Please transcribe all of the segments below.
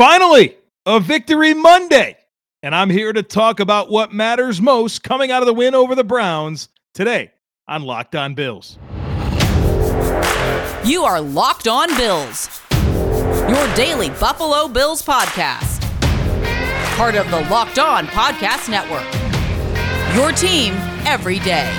Finally, a victory Monday. And I'm here to talk about what matters most coming out of the win over the Browns today on Locked On Bills. You are Locked On Bills, your daily Buffalo Bills podcast. Part of the Locked On Podcast Network. Your team every day.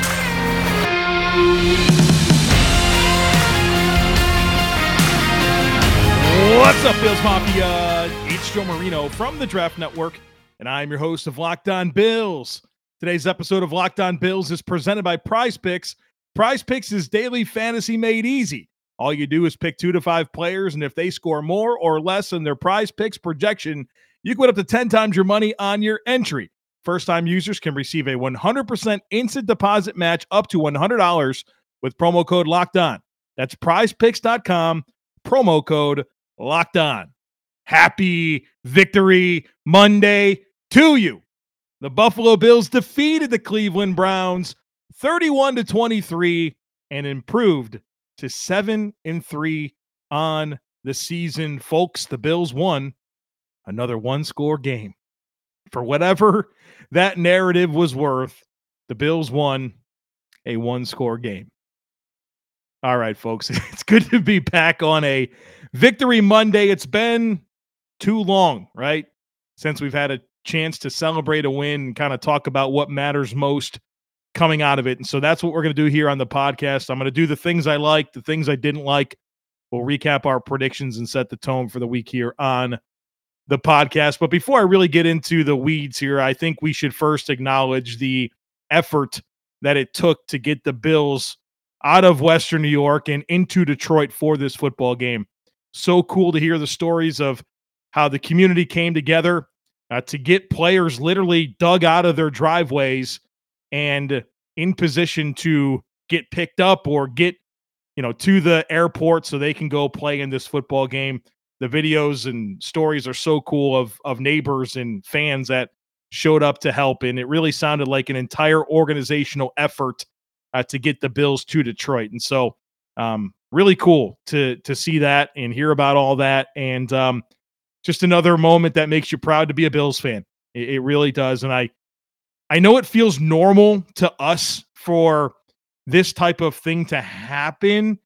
What's up, Bills Mafia? It's Joe Marino from the Draft Network, and I'm your host of Locked On Bills. Today's episode of Locked On Bills is presented by Prize Picks. Prize Picks is daily fantasy made easy. All you do is pick two to five players, and if they score more or less than their prize picks projection, you can win up to 10 times your money on your entry. First time users can receive a 100% instant deposit match up to $100 with promo code locked on. That's prizepicks.com, promo code locked on. Happy victory Monday to you. The Buffalo Bills defeated the Cleveland Browns 31 to 23 and improved to 7 and 3 on the season. Folks, the Bills won another one score game. For whatever that narrative was worth, the Bills won a one score game. All right, folks, it's good to be back on a Victory Monday. It's been too long, right? Since we've had a chance to celebrate a win and kind of talk about what matters most coming out of it. And so that's what we're going to do here on the podcast. I'm going to do the things I like, the things I didn't like. We'll recap our predictions and set the tone for the week here on the podcast. But before I really get into the weeds here, I think we should first acknowledge the effort that it took to get the Bills out of Western New York and into Detroit for this football game. So cool to hear the stories of how the community came together uh, to get players literally dug out of their driveways and in position to get picked up or get you know to the airport so they can go play in this football game. The videos and stories are so cool of of neighbors and fans that showed up to help and it really sounded like an entire organizational effort uh, to get the bills to detroit. And so um, really cool to to see that and hear about all that. And um, just another moment that makes you proud to be a bills fan. It, it, really does. And i i know it feels normal to us for this type of thing to happen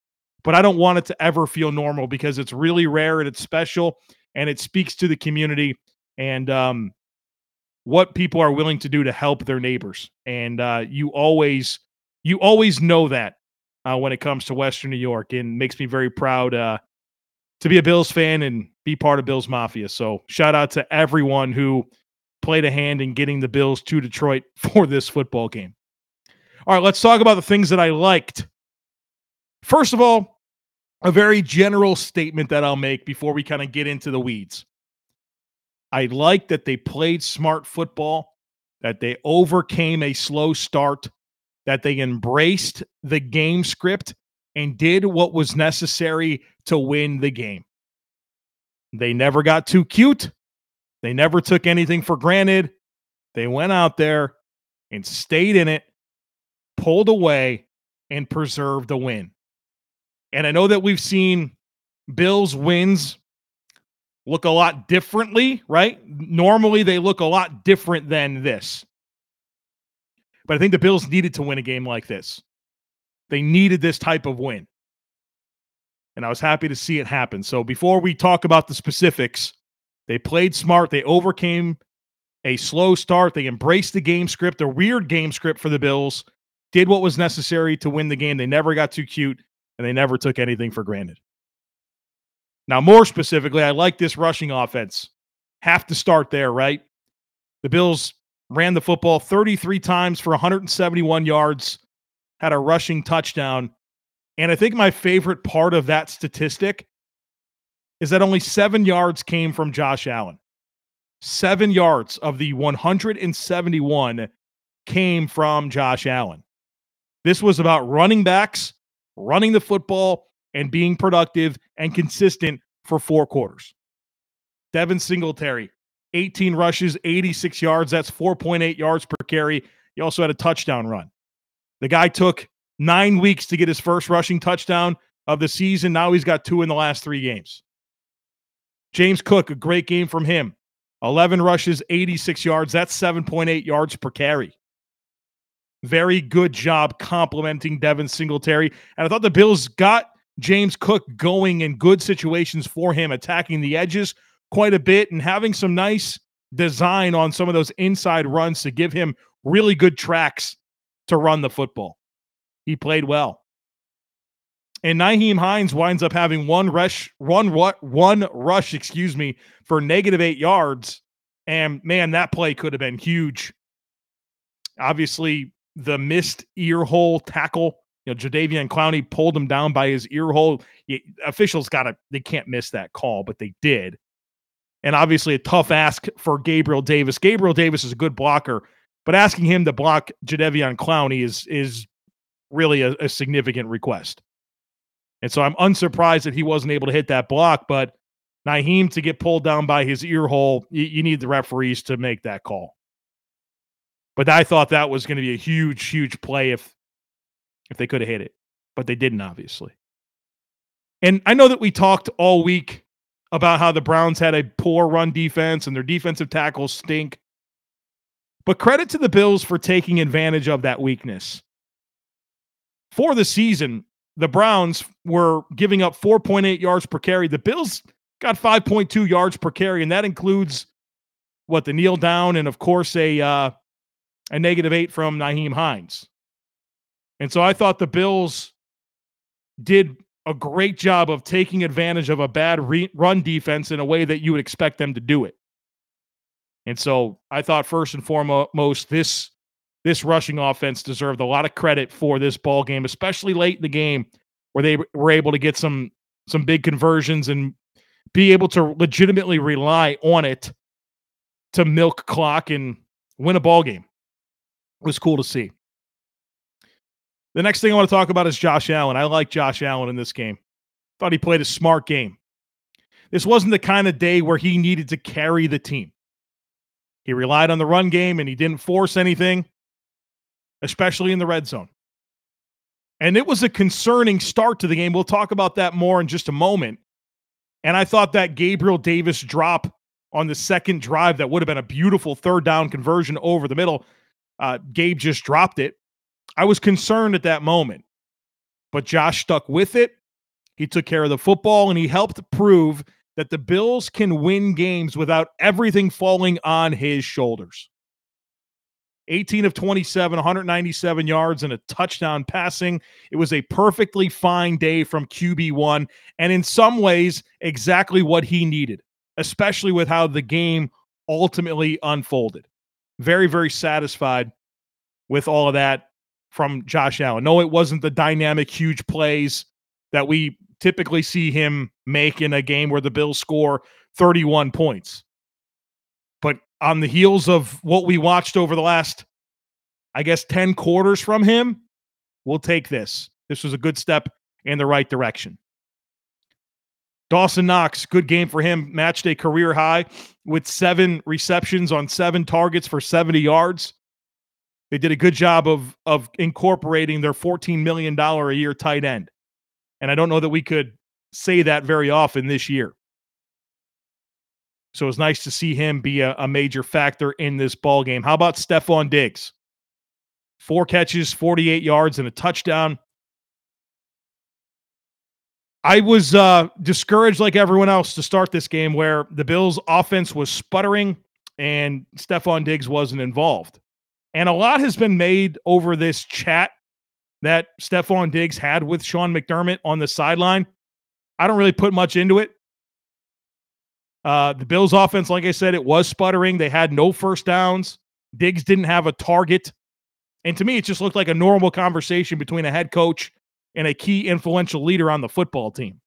but i don't want it to ever feel normal because it's really rare and it's special and it speaks to the community and um, what people are willing to do to help their neighbors. And uh, you always you always know that uh, when it comes to Western New York, and makes me very proud uh, to be a Bills fan and be part of Bills Mafia. So shout out to everyone who played a hand in getting the Bills to Detroit for this football game. All right, let's talk about the things that I liked. First of all, a very general statement that I'll make before we kind of get into the weeds. I like that they played smart football, that they overcame a slow start, that they embraced the game script and did what was necessary to win the game. They never got too cute. They never took anything for granted. They went out there and stayed in it, pulled away, and preserved the win. And I know that we've seen Bills wins look a lot differently, right? Normally they look a lot different than this. But I think the Bills needed to win a game like this. They needed this type of win. And I was happy to see it happen. So before we talk about the specifics, they played smart. They overcame a slow start. They embraced the game script, a weird game script for the Bills, did what was necessary to win the game. They never got too cute and they never took anything for granted. Now, more specifically, I like this rushing offense. Have to start there, right? The Bills ran the football 33 times for 171 yards, had a rushing touchdown. And I think my favorite part of that statistic is that only seven yards came from Josh Allen. Seven yards of the 171 came from Josh Allen. This was about running backs, running the football, and being productive and consistent for four quarters. Devin Singletary, 18 rushes, 86 yards. That's 4.8 yards per carry. He also had a touchdown run. The guy took nine weeks to get his first rushing touchdown of the season. Now he's got two in the last three games. James Cook, a great game from him. 11 rushes, 86 yards. That's 7.8 yards per carry. Very good job complimenting Devin Singletary. And I thought the Bills got James Cook going in good situations for him, attacking the edges quite a bit and having some nice design on some of those inside runs to give him really good tracks to run the football. He played well. And Nyheim Hines winds up having one rush, one what one rush, excuse me, for negative eight yards. And man, that play could have been huge. Obviously, the missed ear hole tackle. You know, Jadeveon Clowney pulled him down by his ear hole. Officials got to, they can't miss that call, but they did. And obviously, a tough ask for Gabriel Davis. Gabriel Davis is a good blocker, but asking him to block Jadeveon Clowney is is really a, a significant request. And so I'm unsurprised that he wasn't able to hit that block. But Nyheim to get pulled down by his ear hole, you, you need the referees to make that call. But I thought that was going to be a huge, huge play if if they could have hit it, but they didn't, obviously. And I know that we talked all week about how the Browns had a poor run defense and their defensive tackles stink. But credit to the Bills for taking advantage of that weakness. For the season, the Browns were giving up 4.8 yards per carry. The Bills got 5.2 yards per carry, and that includes what the kneel down and of course a uh, a negative eight from Nyheim Hines. And so I thought the Bills did a great job of taking advantage of a bad re- run defense in a way that you would expect them to do it. And so I thought first and foremost this this rushing offense deserved a lot of credit for this ball game, especially late in the game where they were able to get some some big conversions and be able to legitimately rely on it to milk clock and win a ball game. It was cool to see. The next thing I want to talk about is Josh Allen. I like Josh Allen in this game. Thought he played a smart game. This wasn't the kind of day where he needed to carry the team. He relied on the run game and he didn't force anything, especially in the red zone. And it was a concerning start to the game. We'll talk about that more in just a moment. And I thought that Gabriel Davis drop on the second drive that would have been a beautiful third down conversion over the middle. Uh, Gabe just dropped it. I was concerned at that moment, but Josh stuck with it. He took care of the football and he helped prove that the Bills can win games without everything falling on his shoulders. 18 of 27, 197 yards and a touchdown passing. It was a perfectly fine day from QB1, and in some ways, exactly what he needed, especially with how the game ultimately unfolded. Very, very satisfied with all of that from Josh Allen. No, it wasn't the dynamic, huge plays that we typically see him make in a game where the Bills score 31 points But on the heels of what we watched over the last, I guess, 10 quarters from him, we'll take this. This was a good step in the right direction. Dawson Knox, good game for him. Matched a career high with seven receptions on seven targets for 70 yards. They did a good job of of incorporating their $14 million a year tight end. And I don't know that we could say that very often this year. So it was nice to see him be a, a major factor in this ball game. How about Stefon Diggs? Four catches, 48 yards, and a touchdown. I was uh, discouraged, like everyone else, to start this game where the Bills' offense was sputtering and Stefon Diggs wasn't involved. And a lot has been made over this chat that Stefon Diggs had with Sean McDermott on the sideline. I don't really put much into it. Uh, the Bills' offense, like I said, it was sputtering. They had no first downs. Diggs didn't have a target. And to me, it just looked like a normal conversation between a head coach and a key influential leader on the football team.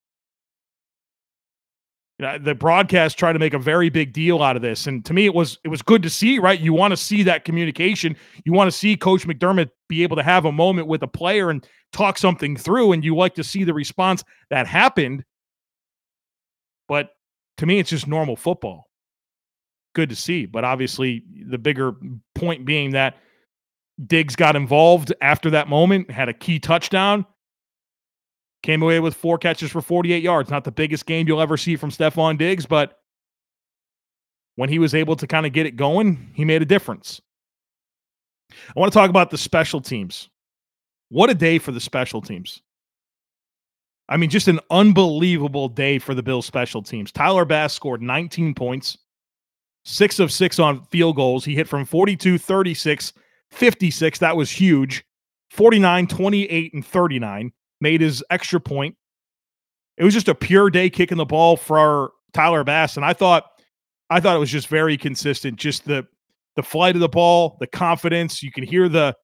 You know, the broadcast tried to make a very big deal out of this, and to me, it was it was good to see. Right, you want to see that communication. You want to see Coach McDermott be able to have a moment with a player and talk something through, and you like to see the response that happened. But to me, it's just normal football. Good to see. But obviously, the bigger point being that Diggs got involved after that moment, had a key touchdown, came away with four catches for 48 yards. Not the biggest game you'll ever see from Stefon Diggs, but when he was able to kind of get it going, he made a difference. I want to talk about the special teams. What a day for the special teams. I mean, just an unbelievable day for the Bills special teams. Tyler Bass scored 19 points, six of six on field goals. He hit from 42, 36, 56. That was huge. 49, 28, and 39. Made his extra point. It was just a pure day kicking the ball for Tyler Bass. And I thought, I thought it was just very consistent. Just the the flight of the ball, the confidence. You can hear the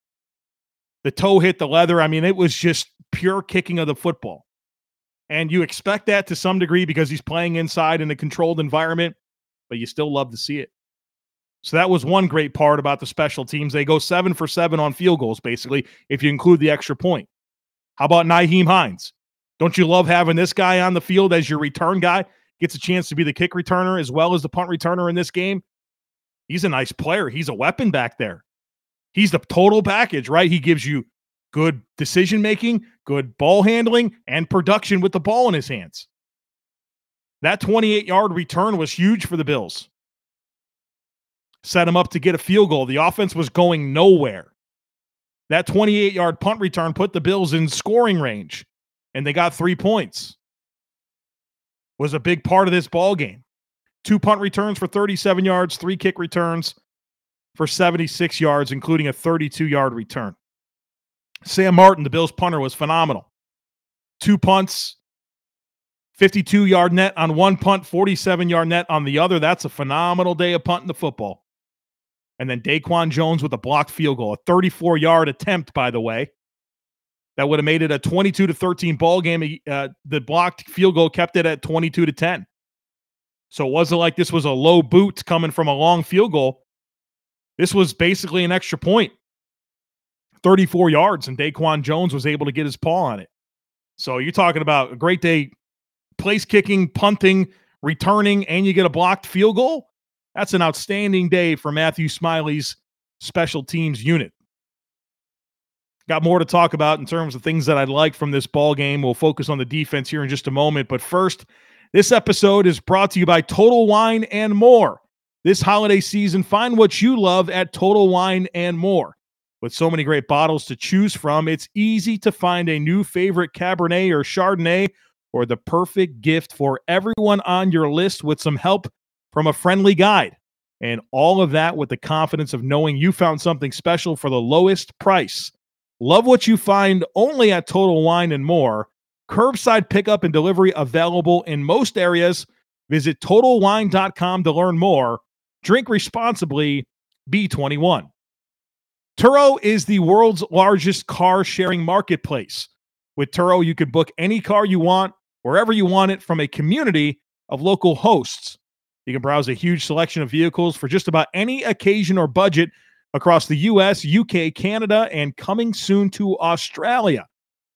the toe hit the leather. I mean, it was just pure kicking of the football. And you expect that to some degree because he's playing inside in a controlled environment, but you still love to see it. So that was one great part about the special teams. They go seven for seven on field goals, basically, if you include the extra point. How about Nyheim Hines? Don't you love having this guy on the field as your return guy? Gets a chance to be the kick returner as well as the punt returner in this game. He's a nice player. He's a weapon back there. He's the total package, right? He gives you good decision making, good ball handling, and production with the ball in his hands. That 28 yard return was huge for the Bills. Set him up to get a field goal. The offense was going nowhere. That 28 yard punt return put the Bills in scoring range, and they got three points. Was a big part of this ball game. Two punt returns for 37 yards, three kick returns for 76 yards, including a 32 yard return. Sam Martin, the Bills punter, was phenomenal. Two punts, 52 yard net on one punt, 47 yard net on the other. That's a phenomenal day of punting the football. And then Daquan Jones with a blocked field goal, a 34 yard attempt, by the way. That would have made it a 22 to 13 ball game. Uh, the blocked field goal kept it at 22 to 10. So it wasn't like this was a low boot coming from a long field goal. This was basically an extra 34 yards, and Daquan Jones was able to get his paw on it. So you're talking about a great day, place kicking, punting, returning, and you get a blocked field goal. That's an outstanding day for Matthew Smiley's special teams unit. Got more to talk about in terms of things that I'd like from this ball game. We'll focus on the defense here in just a moment. But first, this episode is brought to you by Total Wine and More. This holiday season, find what you love at Total Wine and More. With so many great bottles to choose from, it's easy to find a new favorite Cabernet or Chardonnay or the perfect gift for everyone on your list with some help from a friendly guide. And all of that with the confidence of knowing you found something special for the lowest price. Love what you find only at Total Wine and More. Curbside pickup and delivery available in most areas. Visit totalwine.com to learn more. Drink responsibly. B21. Turo is the world's largest car sharing marketplace. With Turo, you can book any car you want, wherever you want it, from a community of local hosts. You can browse a huge selection of vehicles for just about any occasion or budget across the US, UK, Canada, and coming soon to Australia.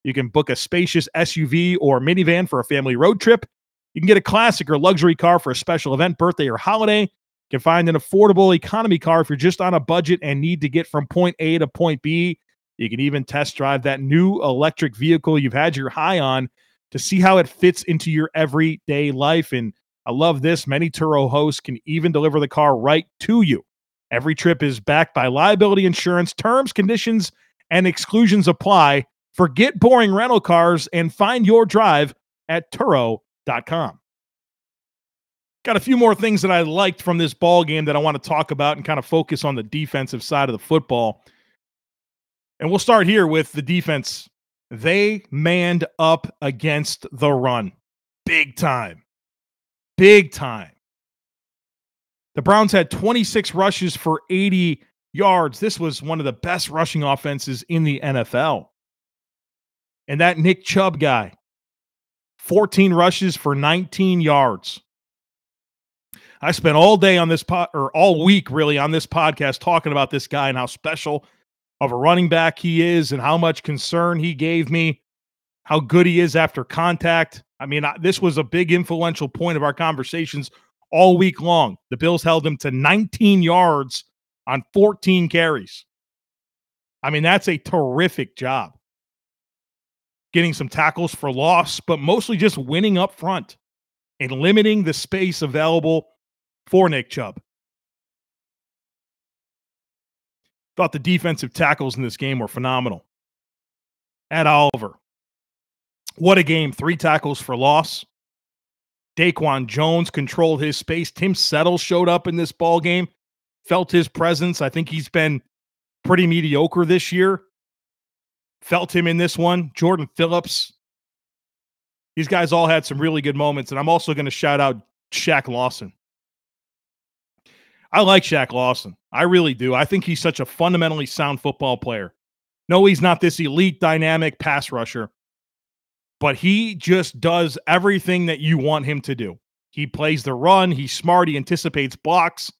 You can book a spacious SUV or minivan for a family road trip. You can get a classic or luxury car for a special event, birthday, or holiday You can find an affordable economy car if you're just on a budget and need to get from point A to point B. You can even test drive that new electric vehicle you've had your high on to see how it fits into your everyday life. And I love this. Many Turo hosts can even deliver the car right to you. Every trip is backed by liability insurance. Terms, conditions, and exclusions apply. Forget boring rental cars and find your drive at Turo.com. Got a few more things that I liked from this ball game that I want to talk about and kind of focus on the defensive side of the football. And we'll start here with the defense. They manned up against the run big time. Big time. The Browns had 26 rushes for 80 yards. This was one of the best rushing offenses in the NFL. And that Nick Chubb guy, 14 rushes for 19 yards. I spent all day on this pot or all week really on this podcast talking about this guy and how special of a running back he is and how much concern he gave me, how good he is after contact. I mean, I, this was a big influential point of our conversations all week long. The Bills held him to 19 yards on 14 carries. I mean, that's a terrific job. Getting some tackles for loss, but mostly just winning up front and limiting the space available for Nick Chubb. Thought the defensive tackles in this game were phenomenal. Ed Oliver, what a game. Three tackles for loss. Daquan Jones controlled his space. Tim Settle showed up in this ball game, felt his presence. I think he's been pretty mediocre this year. Felt him in this one. Jordan Phillips. These guys all had some really good moments. And I'm also going to shout out Shaq Lawson. I like Shaq Lawson. I really do. I think he's such a fundamentally sound football player. No, he's not this elite dynamic pass rusher, but he just does everything that you want him to do. He plays the run, he's smart, he anticipates blocks,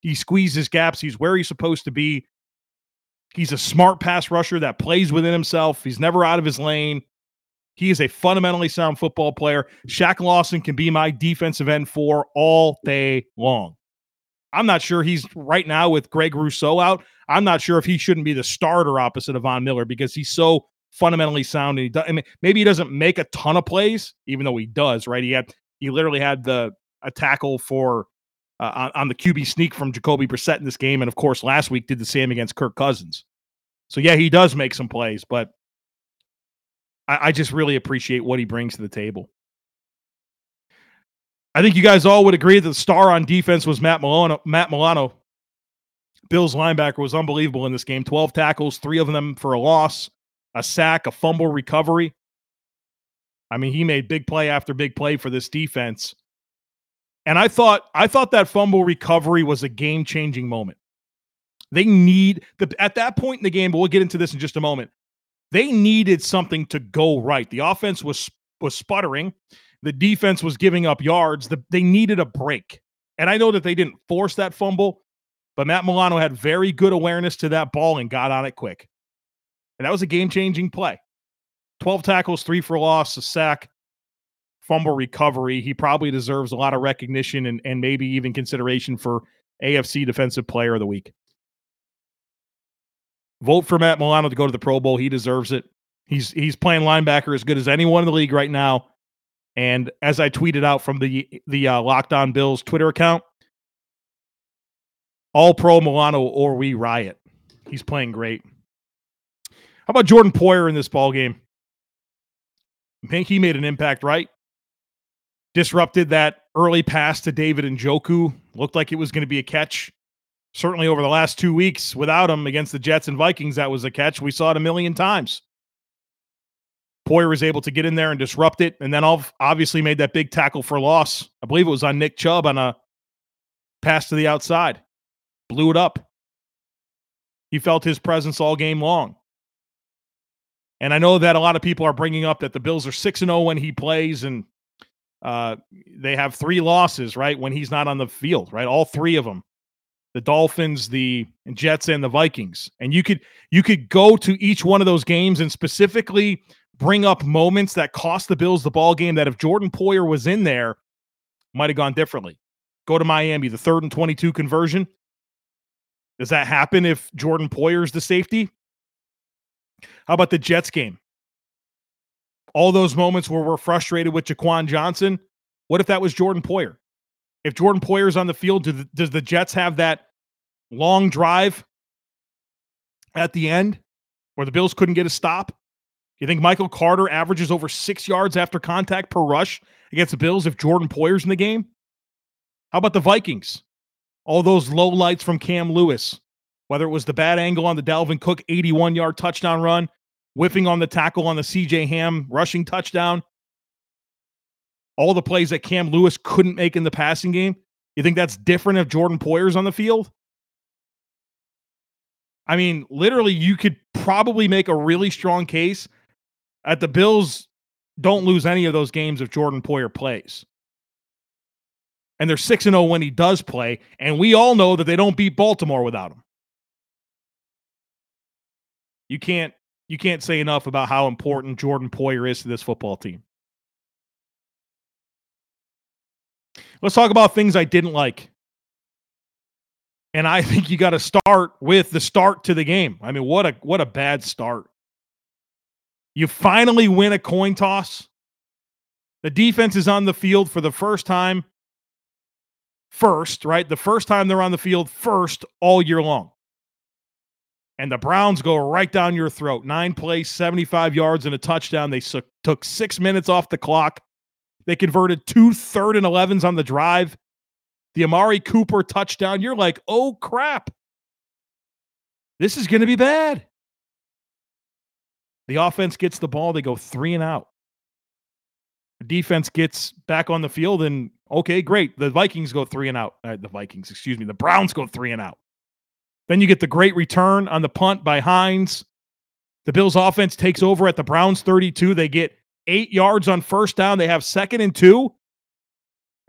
he squeezes gaps, he's where he's supposed to be. He's a smart pass rusher that plays within himself. He's never out of his lane. He is a fundamentally sound football player. Shaq Lawson can be my defensive end for all day long. I'm not sure he's right now with Greg Rousseau out. I'm not sure if he shouldn't be the starter opposite of Von Miller because he's so fundamentally sound. And he does, I mean, maybe he doesn't make a ton of plays, even though he does. Right? He had he literally had the a tackle for uh, on, on, the QB sneak from Jacoby Brissett in this game, and of course last week did the same against Kirk Cousins. So yeah, he does make some plays, but I, I just really appreciate what he brings to the table. I think you guys all would agree that the star on defense was Matt Milano. Matt Milano, Bills linebacker, was unbelievable in this game. 12 tackles, three of them for a loss, a sack, a fumble recovery. I mean, he made big play after big play for this defense. And I thought I thought that fumble recovery was a game-changing moment. They need the at that point in the game, but we'll get into this in just a moment. They needed something to go right. The offense was was sputtering the defense was giving up yards. The, they needed a break. And I know that they didn't force that fumble, but Matt Milano had very good awareness to that ball and got on it quick. And that was a game changing play. 12 tackles, three for loss, a sack, fumble recovery. He probably deserves a lot of recognition and, and maybe even consideration for AFC Defensive Player of the Week. Vote for Matt Milano to go to the Pro Bowl. He deserves it. He's he's playing linebacker as good as anyone in the league right now. And as I tweeted out from the the uh, Locked On Bills Twitter account, all pro Milano or we riot. He's playing great. How about Jordan Poyer in this ball game? He made an impact, right? Disrupted that early pass to David Njoku. Looked like it was going to be a catch. Certainly over the last two weeks, without him against the Jets and Vikings, that was a catch. We saw it a million times. Poyer was able to get in there and disrupt it, and then obviously made that big tackle for loss. I believe it was on Nick Chubb on a pass to the outside, blew it up. He felt his presence all game long. And I know that a lot of people are bringing up that the Bills are 6 and 0 when he plays, and uh, they have three losses, right? When he's not on the field, right? All three of them the Dolphins, the Jets, and the Vikings. And you could you could go to each one of those games and specifically bring up moments that cost the Bills the ball game that if Jordan Poyer was in there, might have gone differently. Go to Miami, the third and 22 conversion. Does that happen if Jordan Poyer's the safety? How about the Jets game? All those moments where we're frustrated with Jaquan Johnson. What if that was Jordan Poyer? If Jordan Poyer's on the field, do the, does the Jets have that long drive at the end where the Bills couldn't get a stop? You think Michael Carter averages over six yards after contact per rush against the Bills if Jordan Poyer's in the game? How about the Vikings? All those low lights from Cam Lewis, whether it was the bad angle on the Dalvin Cook 81 yard touchdown run, whiffing on the tackle on the CJ Ham rushing touchdown, all the plays that Cam Lewis couldn't make in the passing game. You think that's different if Jordan Poyer's on the field? I mean, literally, you could probably make a really strong case at the Bills don't lose any of those games if Jordan Poyer plays. And they're 6 0 when he does play. And we all know that they don't beat Baltimore without him. You can't you can't say enough about how important Jordan Poyer is to this football team. Let's talk about things I didn't like. And I think you got to start with the start to the game. I mean, what a what a bad start. You finally win a coin toss. The defense is on the field for the first time. First, right? The first time they're on the field first all year long. And the Browns go right down your throat. Nine plays, 75 yards, and a touchdown. They su- took six minutes off the clock. They converted two third and 11s on the drive. The Amari Cooper touchdown. You're like, oh crap. This is going to be bad. The offense gets the ball. They go three and out. The defense gets back on the field, and okay, great. The Vikings go three and out. Uh, the Vikings, excuse me. The Browns go three and out. Then you get the great return on the punt by Hines. The Bills offense takes over at the Browns 32. They get eight yards on first down. They have second and two.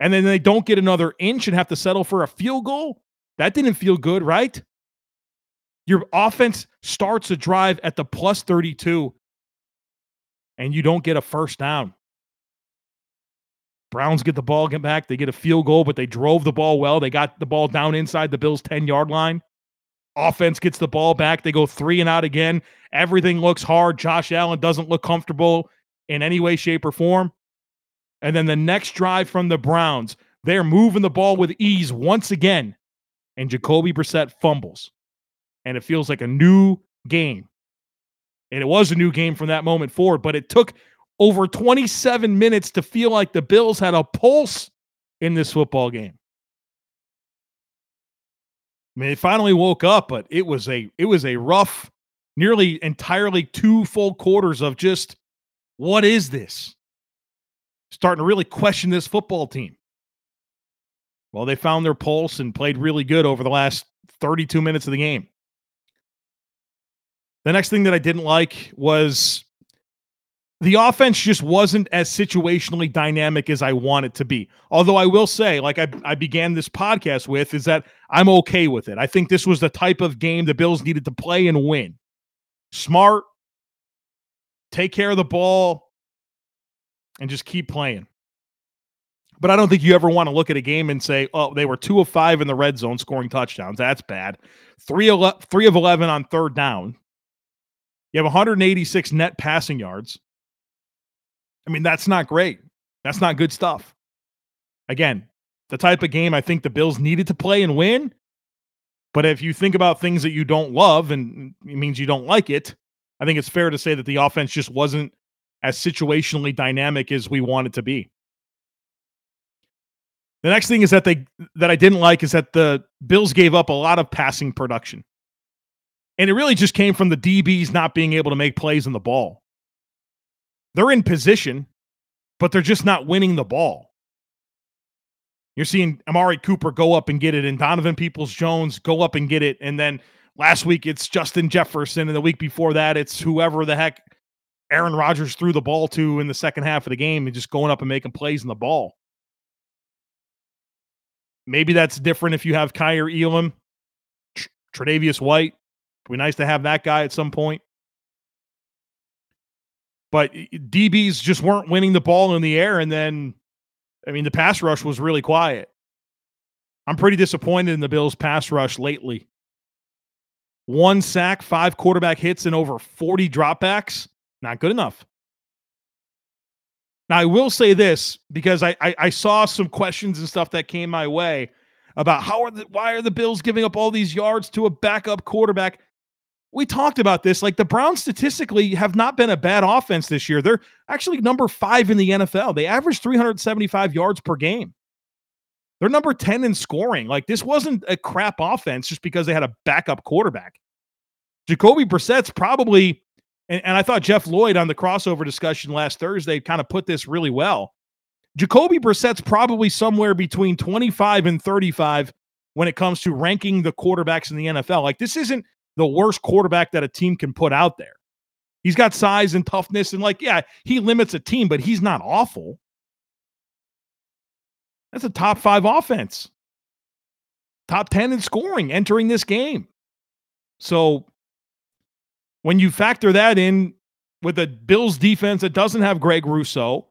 And then they don't get another inch and have to settle for a field goal. That didn't feel good, right? Your offense starts a drive at the plus 32 and you don't get a first down. Browns get the ball get back. They get a field goal, but they drove the ball well. They got the ball down inside the Bills' 10 yard line. Offense gets the ball back. They go three and out again. Everything looks hard. Josh Allen doesn't look comfortable in any way, shape, or form. And then the next drive from the Browns, they're moving the ball with ease once again. And Jacoby Brissett fumbles. And it feels like a new game. And it was a new game from that moment forward, but it took over 27 minutes to feel like the Bills had a pulse in this football game. I mean, they finally woke up, but it was a it was a rough, nearly entirely two full quarters of just what is this? Starting to really question this football team. Well, they found their pulse and played really good over the last 32 minutes of the game. The next thing that I didn't like was the offense just wasn't as situationally dynamic as I want it to be. Although I will say, like I, I began this podcast with, is that I'm okay with it. I think this was the type of game the Bills needed to play and win. Smart, take care of the ball, and just keep playing. But I don't think you ever want to look at a game and say, oh, they were two of five in the red zone scoring touchdowns. That's bad. Three, ele- three of 11 on third down. You have 186 net passing yards. I mean, that's not great. That's not good stuff. Again, the type of game I think the Bills needed to play and win. But if you think about things that you don't love and it means you don't like it, I think it's fair to say that the offense just wasn't as situationally dynamic as we want it to be. The next thing is that they that I didn't like is that the Bills gave up a lot of passing production. And it really just came from the DBs not being able to make plays on the ball. They're in position, but they're just not winning the ball. You're seeing Amari Cooper go up and get it, and Donovan Peoples Jones go up and get it. And then last week it's Justin Jefferson, and the week before that it's whoever the heck Aaron Rodgers threw the ball to in the second half of the game and just going up and making plays in the ball. Maybe that's different if you have Kaiir Elam, Tre'Davious White. It'd be nice to have that guy at some point. But DBs just weren't winning the ball in the air. And then, I mean, the pass rush was really quiet. I'm pretty disappointed in the Bills' pass rush lately. One sack, five quarterback hits, and over 40 dropbacks. Not good enough. Now, I will say this because I, I, I saw some questions and stuff that came my way about how are the why are the Bills giving up all these yards to a backup quarterback? We talked about this. Like the Browns statistically have not been a bad offense this year. They're actually number five in the NFL. They average 375 yards per game. They're number 10 in scoring. Like this wasn't a crap offense just because they had a backup quarterback. Jacoby Brissett's probably, and, and I thought Jeff Lloyd on the crossover discussion last Thursday kind of put this really well. Jacoby Brissett's probably somewhere between 25 and 35 when it comes to ranking the quarterbacks in the NFL. Like this isn't the worst quarterback that a team can put out there. He's got size and toughness, and like, yeah, he limits a team, but he's not awful. That's a top five offense, top 10 in scoring entering this game. So when you factor that in with a Bills defense that doesn't have Greg Rousseau,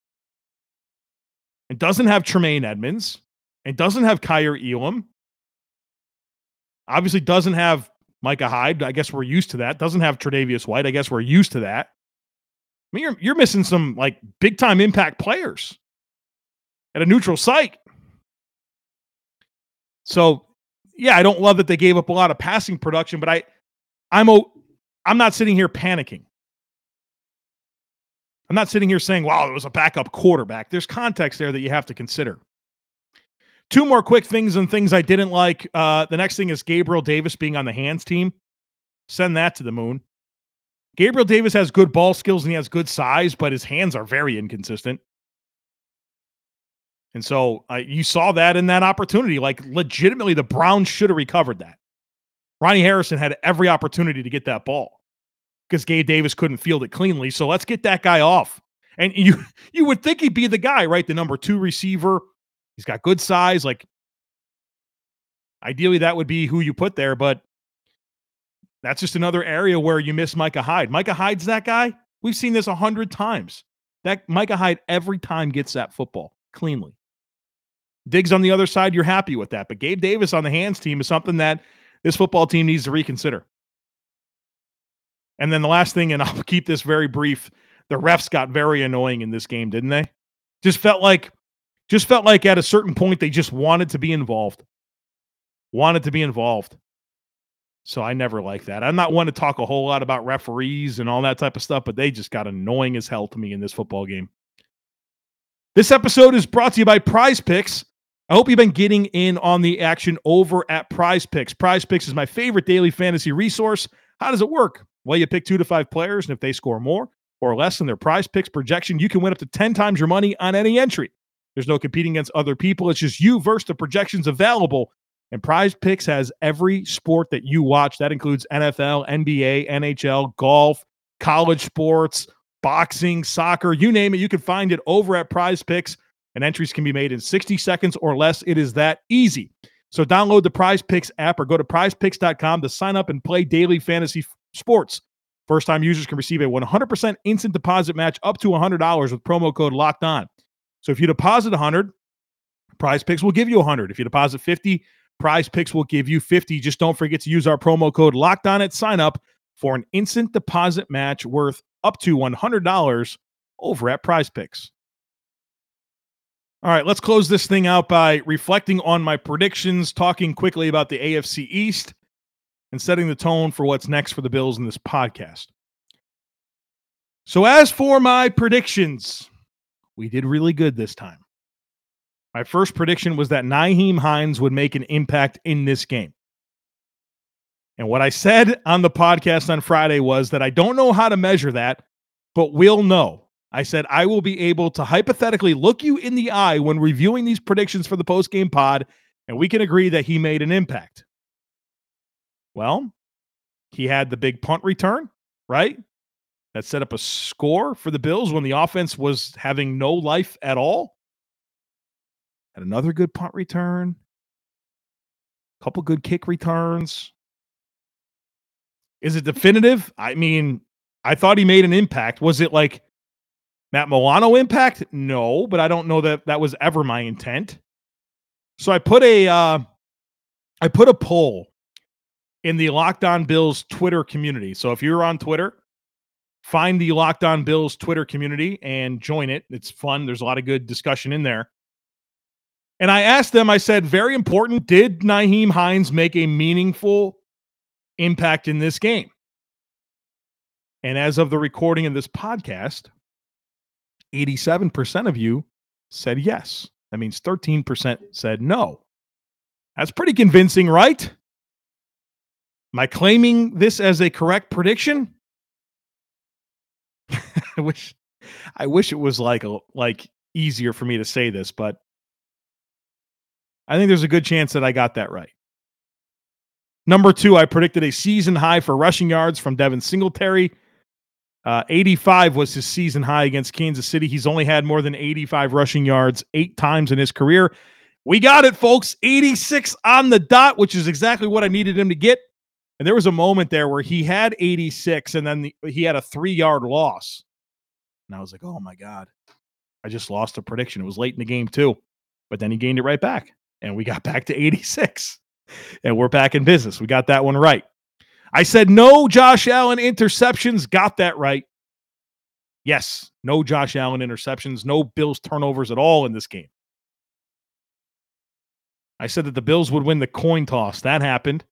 it doesn't have Tremaine Edmunds it doesn't have Kaiir Elam, obviously doesn't have Micah Hyde, I guess we're used to that. Doesn't have Tre'Davious White. I guess we're used to that. I mean, you're you're missing some like big time impact players at a neutral site. So, yeah, I don't love that they gave up a lot of passing production, but I I'm o- I'm not sitting here panicking. I'm not sitting here saying, wow, it was a backup quarterback. There's context there that you have to consider. Two more quick things and things I didn't like. Uh, the next thing is Gabriel Davis being on the hands team. Send that to the moon. Gabriel Davis has good ball skills and he has good size, but his hands are very inconsistent. And so uh, you saw that in that opportunity. Like, legitimately, the Browns should have recovered that. Ronnie Harrison had every opportunity to get that ball because Gabe Davis couldn't field it cleanly. So let's get that guy off. And you you would think he'd be the guy, right? The number two receiver. He's got good size. Like ideally, that would be who you put there, but that's just another area where you miss Micah Hyde. Micah Hyde's that guy. We've seen this a hundred times. That Micah Hyde every time gets that football cleanly. Diggs on the other side, you're happy with that. But Gabe Davis on the hands team is something that this football team needs to reconsider. And then the last thing, and I'll keep this very brief, the refs got very annoying in this game, didn't they? Just felt like, just felt like at a certain point they just wanted to be involved. Wanted to be involved. So I never like that. I'm not one to talk a whole lot about referees and all that type of stuff, but they just got annoying as hell to me in this football game. This episode is brought to you by Prize Picks. I hope you've been getting in on the action over at Prize Picks. Prize Picks is my favorite daily fantasy resource. How does it work? Well, you pick two to five players, and if they score more or less than their prize picks projection, you can win up to 10 times your money on any entry. There's no competing against other people. It's just you versus the projections available. And Prize Picks has every sport that you watch. That includes NFL, NBA, NHL, golf, college sports, boxing, soccer, you name it. You can find it over at Prize Picks and entries can be made in 60 seconds or less. It is that easy. So download the Prize Picks app or go to prizepicks.com to sign up and play daily fantasy f- sports. First time users can receive a 100% instant deposit match up to $100 with promo code locked on. So if you deposit 100, Prize Picks will give you 100. If you deposit 50, Prize Picks will give you 50. Just don't forget to use our promo code locked on at sign up for an instant deposit match worth up to $100 over at Prize Picks. All right, let's close this thing out by reflecting on my predictions, talking quickly about the AFC East, and setting the tone for what's next for the Bills in this podcast. So, as for my predictions, we did really good this time. My first prediction was that Nyheim Hines would make an impact in this game. And what I said on the podcast on Friday was that I don't know how to measure that, but we'll know. I said I will be able to hypothetically look you in the eye when reviewing these predictions for the post game pod, and we can agree that he made an impact. Well, he had the big punt return, right? That set up a score for the Bills when the offense was having no life at all. Had another good punt return, a couple good kick returns. Is it definitive? I mean, I thought he made an impact. Was it like Matt Milano impact? No, but I don't know that that was ever my intent. So I put a uh, I put a poll in the Locked On Bills Twitter community. So if you're on Twitter, find the Locked On Bills Twitter community and join it. It's fun. There's a lot of good discussion in there. And I asked them, I said, very important, did Nyheim Hines make a meaningful impact in this game? And as of the recording of this podcast, 87% of you said yes. That means 13% said no. That's pretty convincing, right? Am I claiming this as a correct prediction? I wish I wish it was like a like easier for me to say this, but I think there's a good chance that I got that right. Number two, I predicted a season high for rushing yards from Devin Singletary. Uh, 85 was his season high against Kansas City. He's only had more than 85 rushing yards eight times in his career. We got it, folks. 86 on the dot, which is exactly what I needed him to get. And there was a moment there where he had 86 and then the, he had a three yard loss. And I was like, oh my God, I just lost a prediction. It was late in the game, too. But then he gained it right back and we got back to 86 and we're back in business. We got that one right. I said no Josh Allen interceptions. Got that right. Yes, no Josh Allen interceptions, no Bills turnovers at all in this game. I said that the Bills would win the coin toss. That happened.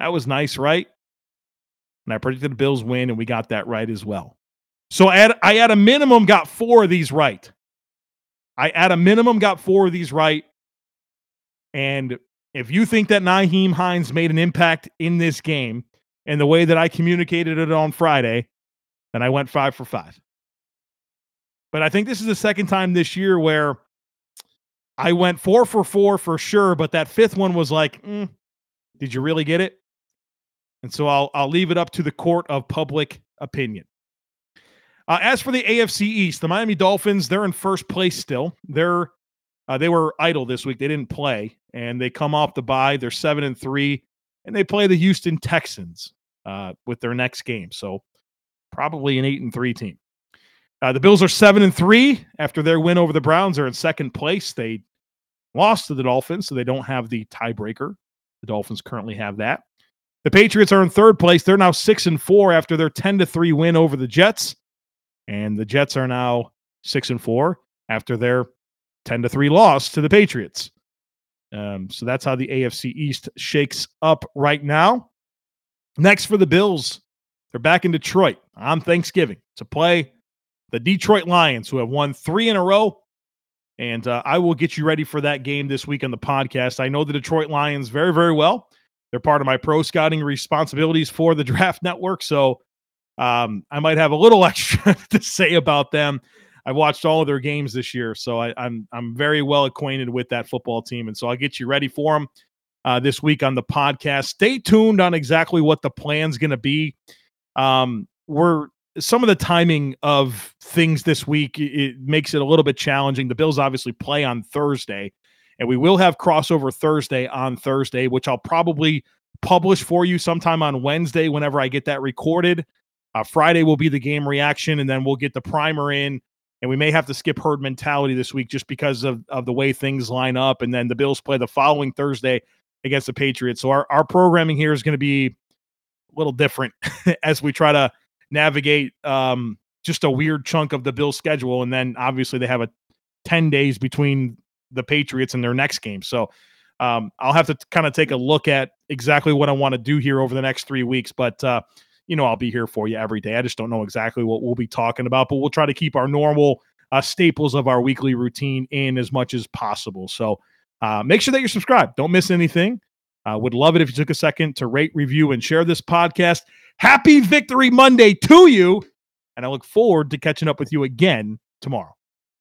That was nice, right? and I predicted the Bills win, and we got that right as well. So I at, I at a minimum got four of these right. I at a minimum got four of these right. And if you think that Nyheim Hines made an impact in this game and the way that I communicated it on Friday, then I went five for five. But I think this is the second time this year where I went four for four for sure, but that fifth one was like, mm, did you really get it? And so I'll I'll leave it up to the court of public opinion. Uh, as for the AFC East, the Miami Dolphins, they're in first place still. They're uh, they were idle this week. They didn't play, and they come off the bye. They're seven and three, and they play the Houston Texans uh, with their next game. So probably an eight and three team. Uh, the Bills are seven and three after their win over the Browns. They're in second place. They lost to the Dolphins, so they don't have the tiebreaker. The Dolphins currently have that. The Patriots are in third place. They're now six and four after their ten to three win over the Jets, and the Jets are now six and four after their ten to three loss to the Patriots. Um, so that's how the AFC East shakes up right now. Next for the Bills, they're back in Detroit on Thanksgiving to play the Detroit Lions, who have won three in a row. And uh, I will get you ready for that game this week on the podcast. I know the Detroit Lions very, very well. They're part of my pro scouting responsibilities for the Draft Network. So um, I might have a little extra to say about them. I've watched all of their games this year, so I, am I'm, I'm very well acquainted with that football team, and so I'll get you ready for them uh, this week on the podcast. Stay tuned on exactly what the plan's going to be. Um, we're some of the timing of things this week it makes it a little bit challenging. The Bills obviously play on Thursday, and we will have crossover Thursday on Thursday, which I'll probably publish for you sometime on Wednesday whenever I get that recorded. Uh, Friday will be the game reaction, and then we'll get the primer in. And we may have to skip herd mentality this week just because of, of the way things line up. And then the Bills play the following Thursday against the Patriots. So our, our programming here is going to be a little different as we try to navigate um, just a weird chunk of the Bills schedule. And then obviously they have a 10 days between the Patriots in their next game. So um, I'll have to kind of take a look at exactly what I want to do here over the next three weeks. But, uh, you know, I'll be here for you every day. I just don't know exactly what we'll be talking about, but we'll try to keep our normal uh, staples of our weekly routine in as much as possible. So uh, make sure that you're subscribed. Don't miss anything. Uh, would love it if you took a second to rate, review, and share this podcast. Happy Victory Monday to you. And I look forward to catching up with you again tomorrow.